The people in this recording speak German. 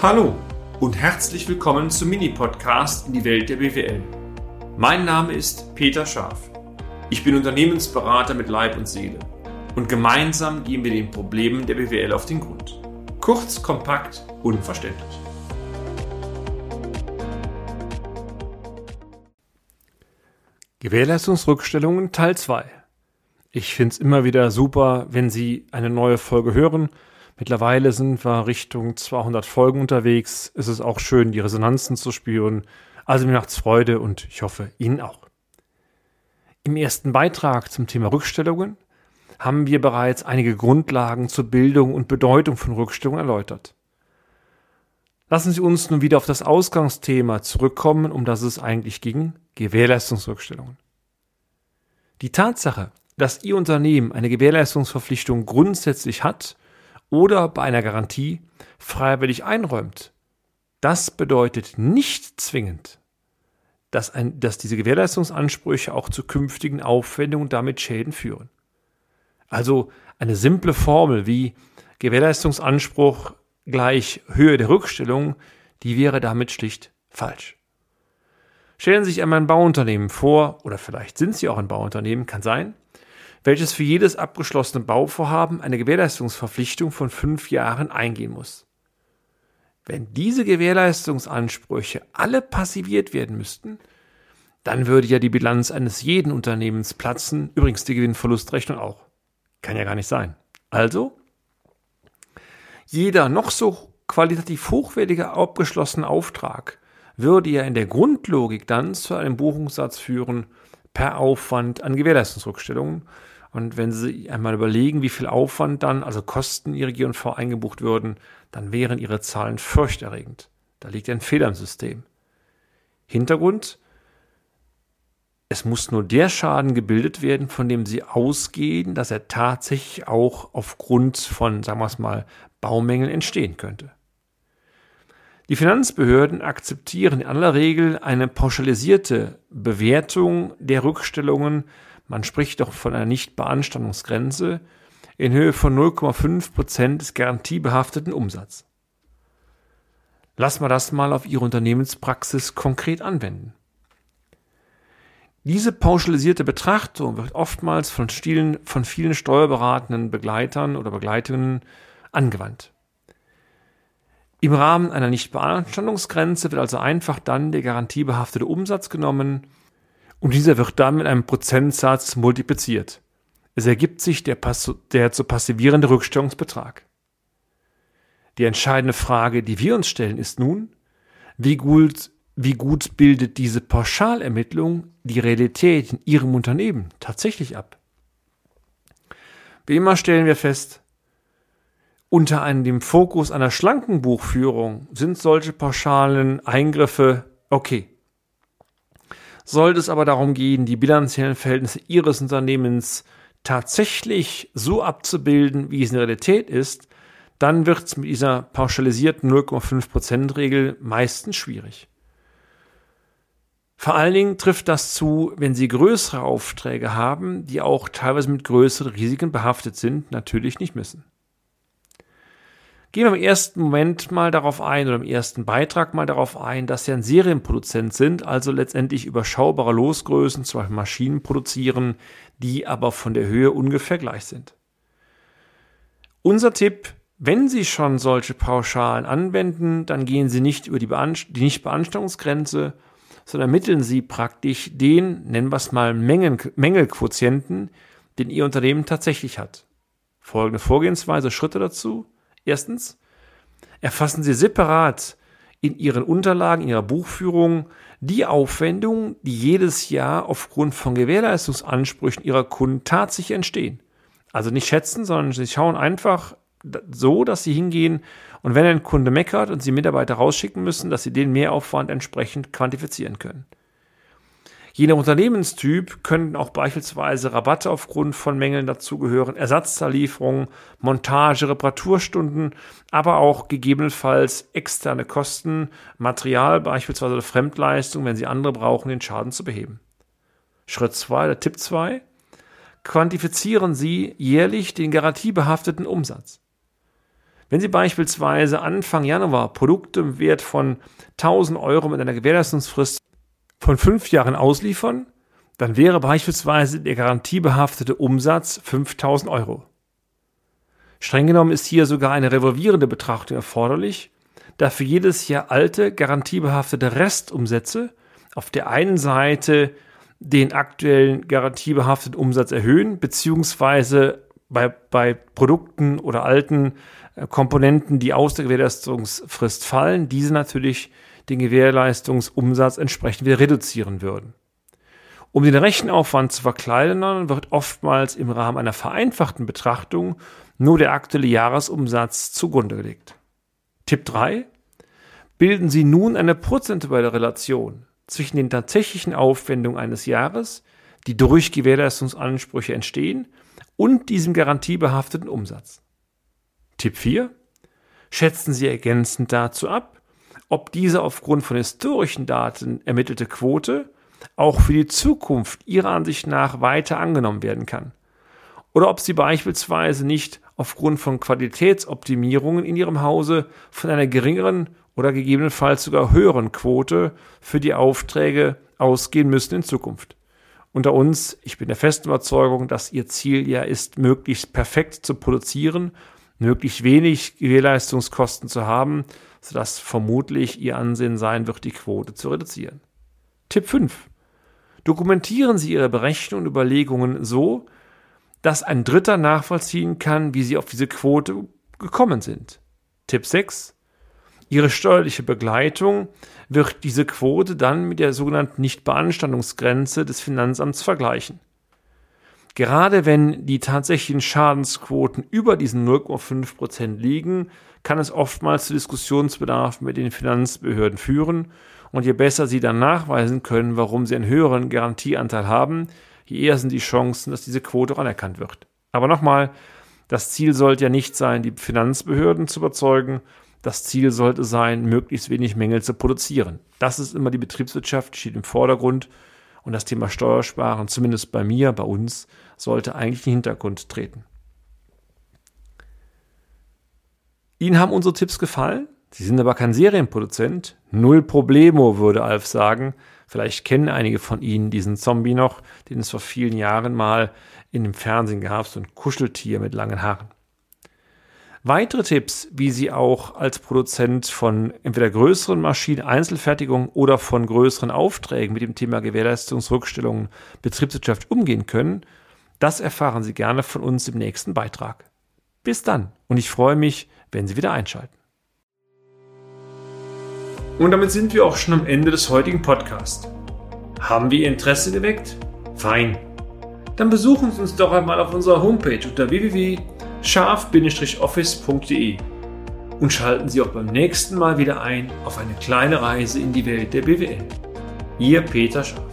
Hallo und herzlich willkommen zum Mini-Podcast in die Welt der BWL. Mein Name ist Peter Scharf. Ich bin Unternehmensberater mit Leib und Seele und gemeinsam gehen wir den Problemen der BWL auf den Grund. Kurz, kompakt, unverständlich. Gewährleistungsrückstellungen Teil 2. Ich finde es immer wieder super, wenn Sie eine neue Folge hören Mittlerweile sind wir Richtung 200 Folgen unterwegs. Es ist auch schön, die Resonanzen zu spüren. Also mir macht's Freude und ich hoffe Ihnen auch. Im ersten Beitrag zum Thema Rückstellungen haben wir bereits einige Grundlagen zur Bildung und Bedeutung von Rückstellungen erläutert. Lassen Sie uns nun wieder auf das Ausgangsthema zurückkommen, um das es eigentlich ging, Gewährleistungsrückstellungen. Die Tatsache, dass Ihr Unternehmen eine Gewährleistungsverpflichtung grundsätzlich hat oder bei einer Garantie freiwillig einräumt. Das bedeutet nicht zwingend, dass, ein, dass diese Gewährleistungsansprüche auch zu künftigen Aufwendungen und damit Schäden führen. Also eine simple Formel wie Gewährleistungsanspruch gleich Höhe der Rückstellung, die wäre damit schlicht falsch. Stellen Sie sich einmal ein Bauunternehmen vor, oder vielleicht sind Sie auch ein Bauunternehmen, kann sein, welches für jedes abgeschlossene Bauvorhaben eine Gewährleistungsverpflichtung von fünf Jahren eingehen muss. Wenn diese Gewährleistungsansprüche alle passiviert werden müssten, dann würde ja die Bilanz eines jeden Unternehmens platzen, übrigens die Gewinnverlustrechnung auch. Kann ja gar nicht sein. Also, jeder noch so qualitativ hochwertige abgeschlossene Auftrag würde ja in der Grundlogik dann zu einem Buchungssatz führen per Aufwand an Gewährleistungsrückstellungen und wenn Sie einmal überlegen, wie viel Aufwand dann, also Kosten Ihre G&V eingebucht würden, dann wären Ihre Zahlen furchterregend. Da liegt ein Fehler im System. Hintergrund, es muss nur der Schaden gebildet werden, von dem Sie ausgehen, dass er tatsächlich auch aufgrund von, sagen wir es mal, Baumängeln entstehen könnte. Die Finanzbehörden akzeptieren in aller Regel eine pauschalisierte Bewertung der Rückstellungen man spricht doch von einer Nichtbeanstandungsgrenze in Höhe von 0,5 Prozent des garantiebehafteten Umsatzes. Lass mal das mal auf Ihre Unternehmenspraxis konkret anwenden. Diese pauschalisierte Betrachtung wird oftmals von, vielen, von vielen steuerberatenden Begleitern oder Begleitungen angewandt. Im Rahmen einer Nichtbeanstandungsgrenze wird also einfach dann der garantiebehaftete Umsatz genommen und dieser wird dann mit einem Prozentsatz multipliziert. Es ergibt sich der, der zu passivierende Rückstellungsbetrag. Die entscheidende Frage, die wir uns stellen, ist nun, wie gut, wie gut bildet diese Pauschalermittlung die Realität in Ihrem Unternehmen tatsächlich ab? Wie immer stellen wir fest, unter einem dem Fokus einer schlanken Buchführung sind solche pauschalen Eingriffe okay. Sollte es aber darum gehen, die bilanziellen Verhältnisse Ihres Unternehmens tatsächlich so abzubilden, wie es in der Realität ist, dann wird es mit dieser pauschalisierten 0,5%-Regel meistens schwierig. Vor allen Dingen trifft das zu, wenn Sie größere Aufträge haben, die auch teilweise mit größeren Risiken behaftet sind, natürlich nicht müssen. Gehen wir im ersten Moment mal darauf ein oder im ersten Beitrag mal darauf ein, dass sie ein Serienproduzent sind, also letztendlich überschaubare Losgrößen, zum Beispiel Maschinen produzieren, die aber von der Höhe ungefähr gleich sind. Unser Tipp, wenn Sie schon solche Pauschalen anwenden, dann gehen Sie nicht über die, die Nichtbeanstandungsgrenze, sondern ermitteln Sie praktisch den, nennen wir es mal, Mengen Mängelquotienten, den Ihr Unternehmen tatsächlich hat. Folgende Vorgehensweise, Schritte dazu. Erstens, erfassen Sie separat in Ihren Unterlagen, in Ihrer Buchführung die Aufwendungen, die jedes Jahr aufgrund von Gewährleistungsansprüchen Ihrer Kunden tatsächlich entstehen. Also nicht schätzen, sondern Sie schauen einfach so, dass Sie hingehen und wenn ein Kunde meckert und Sie Mitarbeiter rausschicken müssen, dass Sie den Mehraufwand entsprechend quantifizieren können. Je nach Unternehmenstyp können auch beispielsweise Rabatte aufgrund von Mängeln dazugehören, Ersatzteillieferungen, Montage, Reparaturstunden, aber auch gegebenenfalls externe Kosten, Material, beispielsweise Fremdleistung, wenn Sie andere brauchen, den Schaden zu beheben. Schritt 2, der Tipp 2. Quantifizieren Sie jährlich den garantiebehafteten Umsatz. Wenn Sie beispielsweise Anfang Januar Produkte im Wert von 1000 Euro mit einer Gewährleistungsfrist von fünf Jahren ausliefern, dann wäre beispielsweise der garantiebehaftete Umsatz 5000 Euro. Streng genommen ist hier sogar eine revolvierende Betrachtung erforderlich, da für jedes Jahr alte, garantiebehaftete Restumsätze auf der einen Seite den aktuellen garantiebehafteten Umsatz erhöhen, beziehungsweise bei, bei Produkten oder alten äh, Komponenten, die aus der Gewährleistungsfrist fallen, diese natürlich den Gewährleistungsumsatz entsprechend wieder reduzieren würden. Um den Rechenaufwand zu verkleinern, wird oftmals im Rahmen einer vereinfachten Betrachtung nur der aktuelle Jahresumsatz zugrunde gelegt. Tipp 3. Bilden Sie nun eine prozentuelle Relation zwischen den tatsächlichen Aufwendungen eines Jahres, die durch Gewährleistungsansprüche entstehen, und diesem garantiebehafteten Umsatz. Tipp 4. Schätzen Sie ergänzend dazu ab, ob diese aufgrund von historischen Daten ermittelte Quote auch für die Zukunft Ihrer Ansicht nach weiter angenommen werden kann. Oder ob Sie beispielsweise nicht aufgrund von Qualitätsoptimierungen in Ihrem Hause von einer geringeren oder gegebenenfalls sogar höheren Quote für die Aufträge ausgehen müssen in Zukunft. Unter uns, ich bin der festen Überzeugung, dass Ihr Ziel ja ist, möglichst perfekt zu produzieren, möglichst wenig Gewährleistungskosten zu haben, sodass vermutlich Ihr Ansehen sein wird, die Quote zu reduzieren. Tipp 5. Dokumentieren Sie Ihre Berechnungen und Überlegungen so, dass ein Dritter nachvollziehen kann, wie Sie auf diese Quote gekommen sind. Tipp 6. Ihre steuerliche Begleitung wird diese Quote dann mit der sogenannten Nichtbeanstandungsgrenze des Finanzamts vergleichen. Gerade wenn die tatsächlichen Schadensquoten über diesen 0,5 Prozent liegen, kann es oftmals zu Diskussionsbedarf mit den Finanzbehörden führen. Und je besser sie dann nachweisen können, warum sie einen höheren Garantieanteil haben, je eher sind die Chancen, dass diese Quote auch anerkannt wird. Aber nochmal, das Ziel sollte ja nicht sein, die Finanzbehörden zu überzeugen, das Ziel sollte sein, möglichst wenig Mängel zu produzieren. Das ist immer die Betriebswirtschaft, steht im Vordergrund. Und das Thema Steuersparen, zumindest bei mir, bei uns, sollte eigentlich in den Hintergrund treten. Ihnen haben unsere Tipps gefallen? Sie sind aber kein Serienproduzent. Null Problemo, würde Alf sagen. Vielleicht kennen einige von Ihnen diesen Zombie noch, den es vor vielen Jahren mal in dem Fernsehen gab, so ein Kuscheltier mit langen Haaren. Weitere Tipps, wie Sie auch als Produzent von entweder größeren Maschinen, Einzelfertigung oder von größeren Aufträgen mit dem Thema Gewährleistungsrückstellungen, Betriebswirtschaft umgehen können, das erfahren Sie gerne von uns im nächsten Beitrag. Bis dann und ich freue mich, wenn Sie wieder einschalten. Und damit sind wir auch schon am Ende des heutigen Podcasts. Haben wir Ihr Interesse geweckt? Fein. Dann besuchen Sie uns doch einmal auf unserer Homepage unter www.scharf-office.de und schalten Sie auch beim nächsten Mal wieder ein auf eine kleine Reise in die Welt der BWL. Ihr Peter Scharf.